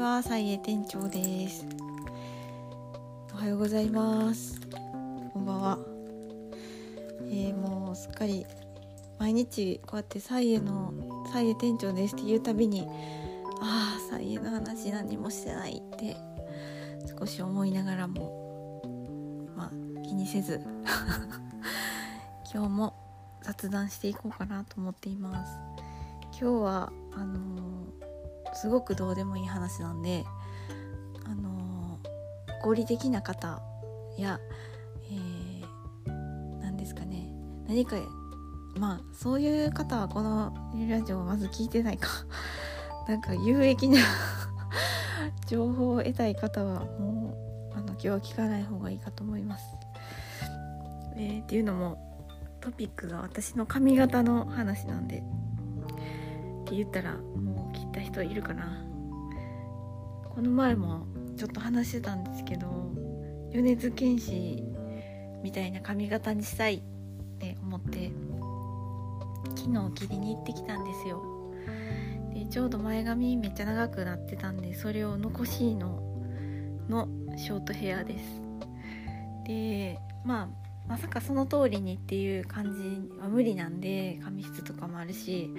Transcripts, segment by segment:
は、サイエ店長です。おはようございます。こんばんは。えー、もうすっかり毎日こうやってサイエのサイエ店長ですって言うたびに、ああ、サイエの話何もしてないって少し思いながらも、まあ気にせず 今日も雑談していこうかなと思っています。今日はあのーすごくどうでもいい話なんであのー合理的な方や、えー、何ですかね何かまあそういう方はこのラジオをまず聞いてないか なんか有益な 情報を得たい方はもうあの今日は聞かない方がいいかと思います。えーっていうのもトピックが私の髪型の話なんでって言ったらもうった人いるかな？この前もちょっと話してたんですけど米津玄師みたいな髪型にしたいって思って昨日切りに行ってきたんですよ。でちょうど前髪めっちゃ長くなってたんでそれを残しののショートヘアです。でまあまさかその通りにっていう感じは無理なんで髪質とかもあるし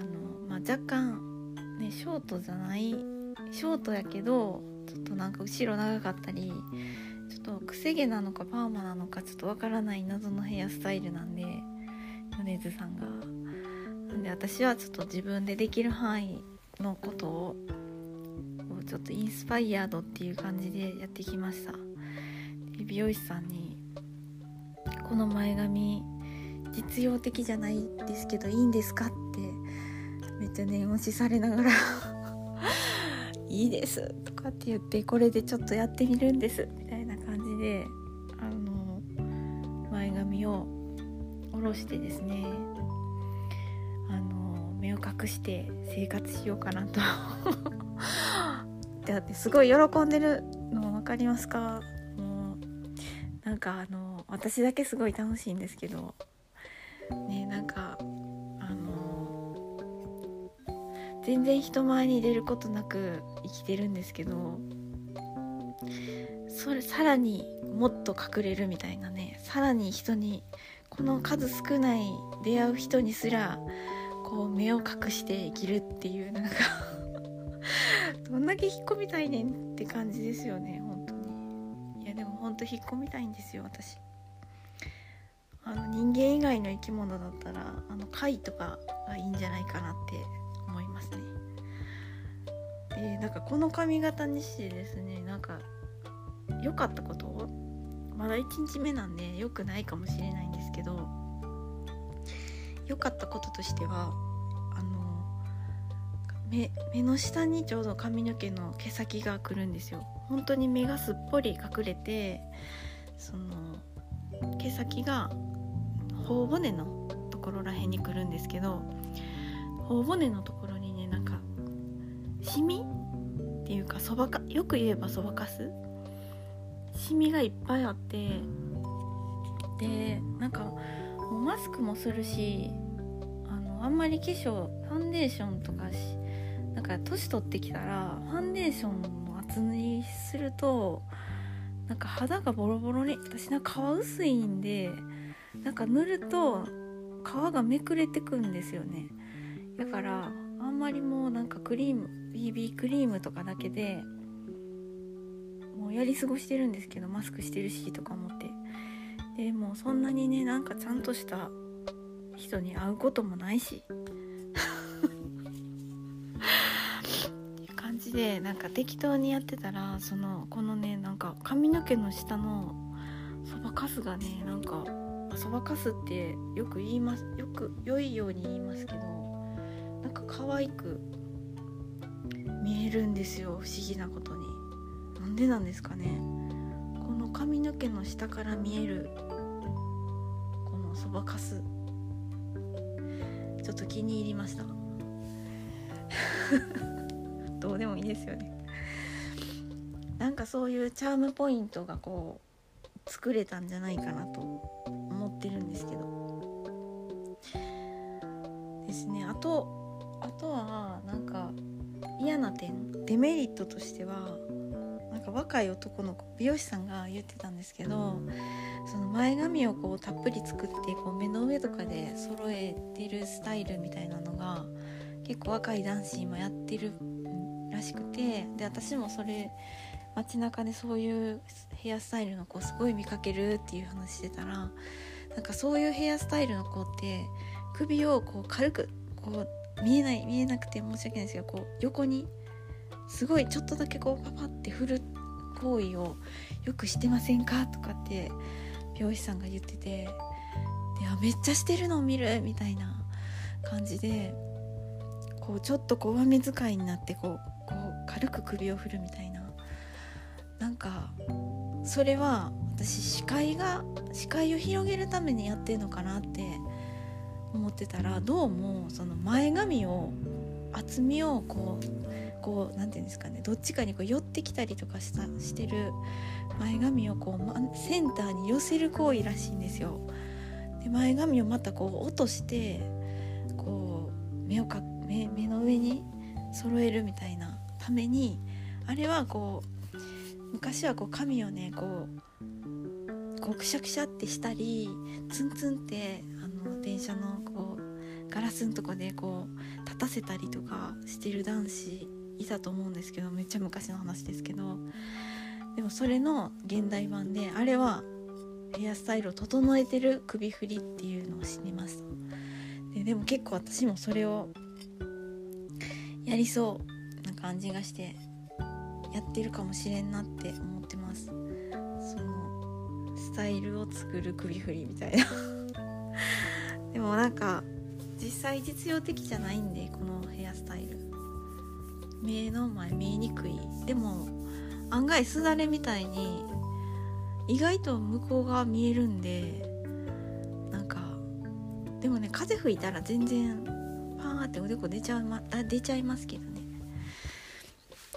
あの、まあ、若干ねショートじゃないショートやけどちょっとなんか後ろ長かったりちょっとくせ毛なのかパーマなのかちょっとわからない謎のヘアスタイルなんで米津さんが。なんで私はちょっと自分でできる範囲のことをちょっとインスパイアードっていう感じでやってきました。美容師さんにこの前髪実用的じゃないですけどいいんですかってめっちゃ念押しされながら いいですとかって言ってこれでちょっとやってみるんですみたいな感じであの前髪を下ろしてですねあの目を隠して生活しようかなと。だってすごい喜んでるの分かりますか？もうなんかあの私だけすごい楽しいんですけどねなんか全然人前に出ることなく生きてるんですけどそれさらにもっと隠れるみたいなねさらに人にこの数少ない出会う人にすらこう目を隠して生きるっていうなんか どんだけ引っ込みたいねんって感じですよね本当に。いやでも本当引っ込みたいんですよ私。あの人間以外の生き物だったらあの貝とかがいいんじゃないかなってますね。でなんかこの髪型にしてですねなんか良かったこと？まだ1日目なんで良くないかもしれないんですけど良かったこととしてはあの目目の下にちょうど髪の毛の毛先が来るんですよ。本当に目がすっぽり隠れてその毛先が頬骨のところらへんに来るんですけど頬骨のところシミっていうかそばかよく言えばそばかす？シミがいっぱいあってでなんかもうマスクもするしあのあんまり化粧ファンデーションとかしなんか年取ってきたらファンデーションの厚塗りするとなんか肌がボロボロに私なんか皮薄いんでなんか塗ると皮がめくれてくんですよね。だからあんまりもうなんかクリーム BB クリームとかだけでもうやり過ごしてるんですけどマスクしてるしとか思って。でもうそんなにねなんかちゃんとした人に会うこともないし。っていう感じでなんか適当にやってたらそのこのねなんか髪の毛の下のそばかすがねなんかそばかすってよく言いますよく良いように言いますけどなんか可愛く見えるんですよ不思議なことに。なんでなんですかね。この髪の毛の下から見えるこのそばかす。ちょっと気に入りました。どうでもいいですよね。なんかそういうチャームポイントがこう作れたんじゃないかなと思ってるんですけど。ですね。あとあとはなんか嫌な点デメリットとしてはなんか若い男の子美容師さんが言ってたんですけどその前髪をこうたっぷり作ってこう目の上とかで揃えてるスタイルみたいなのが結構若い男子もやってるらしくてで私もそれ街中でそういうヘアスタイルの子すごい見かけるっていう話してたらなんかそういうヘアスタイルの子って首をこう軽くこう見えない見えなくて申し訳ないですけどこう横にすごいちょっとだけこうパパって振る行為をよくしてませんかとかって美容師さんが言っててでめっちゃしてるのを見るみたいな感じでこうちょっとこう上目遣いになってこうこう軽く首を振るみたいな。なんかそれは私視界が視界を広げるためにやってるのかなって思ってたらどうもその前髪を厚みをこうこう何て言うんですかねどっちかにこう寄ってきたりとかしたしてる前髪をこうセンターに寄せる行為らしいんですよ。で前髪をまたこう落としてこう目をか目目の上に揃えるみたいなためにあれはこう昔はこう髪をねこうこうくしゃくしゃってしたりツンツンってあの電車のこうガラスのとこでこう立たせたりとかしてる男子いたと思うんですけどめっちゃ昔の話ですけどでもそれの現代版であれはヘアスタイルを整えてる首振りっていうのを知りましたででも結構私もそれをやりそうな感じがしてやってるかもしれんなって思ってます。そのスタイルを作る首振りみたいな。でもなんか実際実用的じゃないんでこのヘアスタイル。目の前見えにくい。でも案外すだれみたいに意外と向こう側見えるんでなんかでもね風吹いたら全然パーっておでこ出ちゃう、ま、あ出ちゃいますけどね。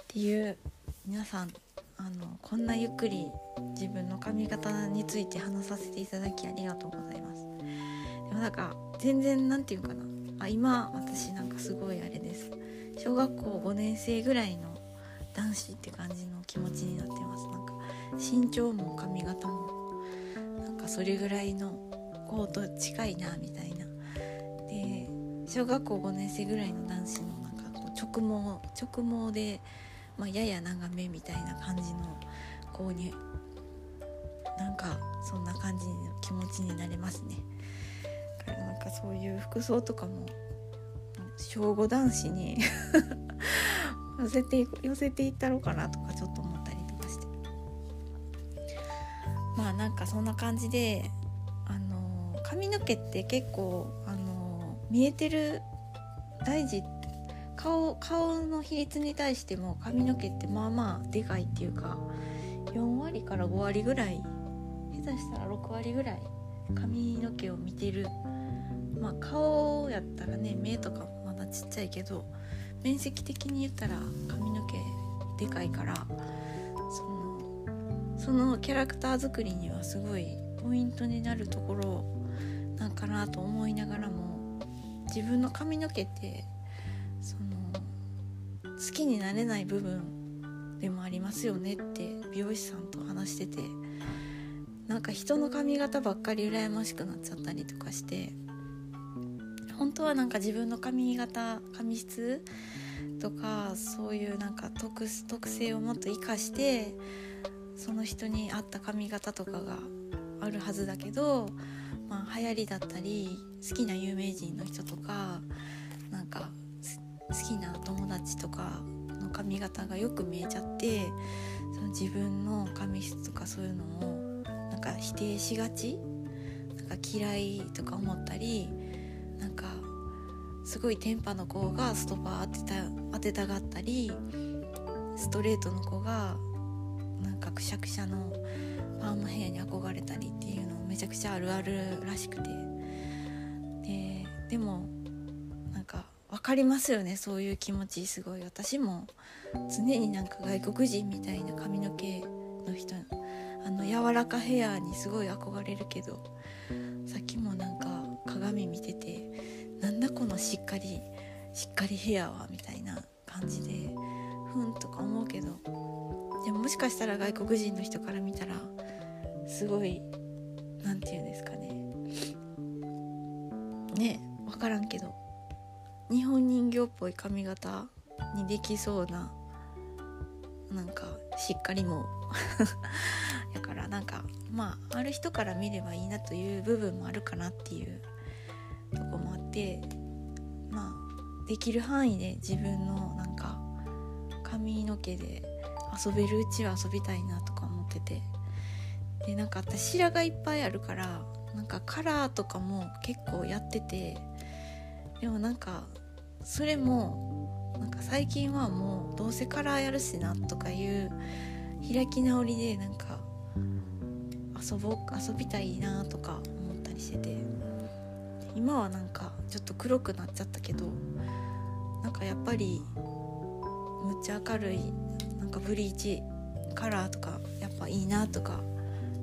っていう皆さんあのこんなゆっくり自分の髪型について話させていただきありがとうございます。なんか全然何て言うかな。あ今私なんかすごいあれです。小学校5年生ぐらいの男子って感じの気持ちになってます。なんか身長も髪型も。なんかそれぐらいの子と近いなみたいな。で小学校5年生ぐらいの男子のなんかこう直毛直毛で、まあ、やや長めみたいな感じの子になんかそんな感じの気持ちになれますね。からなんかそういう服装とかも小5男子に 寄せて寄せていったろうかなとかちょっと思ったりとかして。まあなんかそんな感じであの髪の毛って結構あの見えてる大事顔顔の比率に対しても髪の毛ってまあまあでかいっていうか4割から5割ぐらい下手したら6割ぐらい髪の毛を見てるまあ顔やったらね目とかもまだちっちゃいけど面積的に言ったら髪の毛でかいからそのそのキャラクター作りにはすごいポイントになるところなんかなと思いながらも自分の髪の毛ってその好きになれない部分でもありますよねって美容師さんと話しててなんか人の髪型ばっかり羨ましくなっちゃったりとかして本当はなんか自分の髪型髪質とかそういうなんか特特性をもっと生かしてその人に合った髪型とかがあるはずだけど、まあ、流行りだったり好きな有名人の人とかなんか好きな友達とかの髪型がよく見えちゃってその自分の髪質とかそういうのをなんか否定しがちなんか嫌いとか思ったりすごいテンパの子がストッパー当てた当てたがったりストレートの子がなんかくしゃくしゃのパーマヘアに憧れたりっていうのめちゃくちゃあるあるらしくて。ででもなんか分かりますよねそういう気持ちすごい。私も常になんか外国人みたいな髪の毛の人あの柔らかヘアにすごい憧れるけどさっきもなんか鏡見ててなんだこのしっかりしっかりヘアはみたいな感じでふんとか思うけどでももしかしたら外国人の人から見たらすごい何て言うんですかね。ね分からんけど日本人形っぽい髪型にできそうななんかしっかりも だからなんかまあある人から見ればいいなという部分もあるかなっていうってまあできる範囲で自分のなんか髪の毛で遊べるうちは遊びたいなとか思ってて。でなんか私白がいっぱいあるからなんかカラーとかも結構やってて。でもなんかそれもなんか最近はもうどうせカラーやるしなとかいう開き直りでなんか遊ぼ遊びたいなとか思ったりしてて。今はなんかちょっと黒くなっちゃったけどなんかやっぱりむっちゃ明るいなんかブリーチカラーとかやっぱいいなとか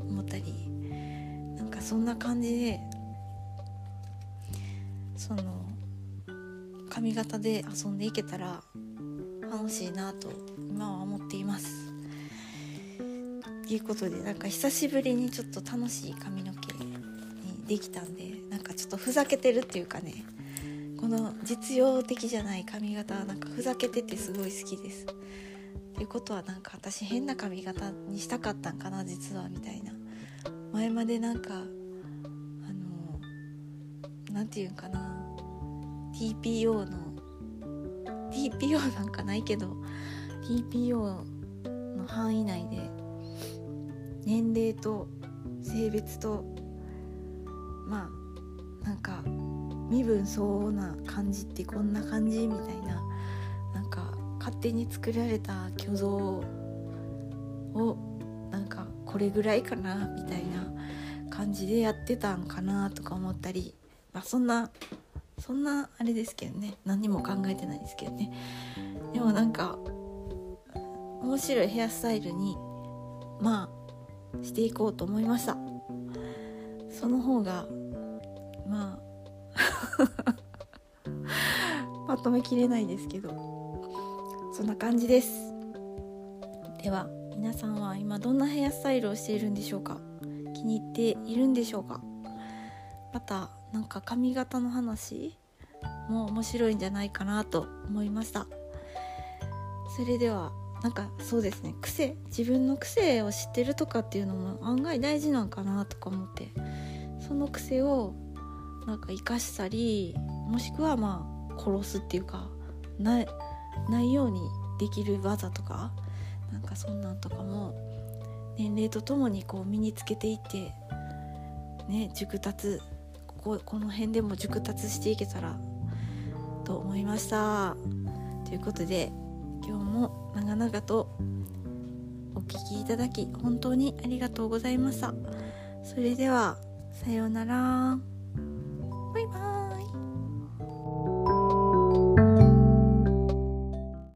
思ったりなんかそんな感じでその髪型で遊んでいけたら楽しいなと今は思っています。ということでなんか久しぶりにちょっと楽しい髪の毛にできたんでなんかちょっとふざけてるっていうかねこの実用的じゃない髪型はなんかふざけててすごい好きです。っていうことはなんか私変な髪型にしたかったんかな実はみたいな前までなんかあの何て言うんかな TPO の TPO なんかないけど TPO の範囲内で年齢と性別とまあなんか身分相応な感じってこんな感じみたいななんか勝手に作られた虚像をなんかこれぐらいかなみたいな感じでやってたんかなとか思ったり、まあ、そんなそんなあれですけどね何も考えてないですけどね。でもなんか面白いヘアスタイルにまあしていこうと思いました。その方がまあ。まとめきれないですけど。そんな感じです。では皆さんは今どんなヘアスタイルをしているんでしょうか？気に入っているんでしょうか？またなんか髪型の話も面白いんじゃないかなと思いました。それではなんかそうですね。癖？自分の癖を知ってるとかっていうのも案外大事なんかなとか思って。その癖をなんか生かしたりもしくはまあ殺すっていうかないないようにできる技とかなんかそんなんとかも年齢とともにこう身につけていってね熟達こここの辺でも熟達していけたらと思いました。ということで今日も長々とお聴きいただき本当にありがとうございました。それではさようなら。バイバーイ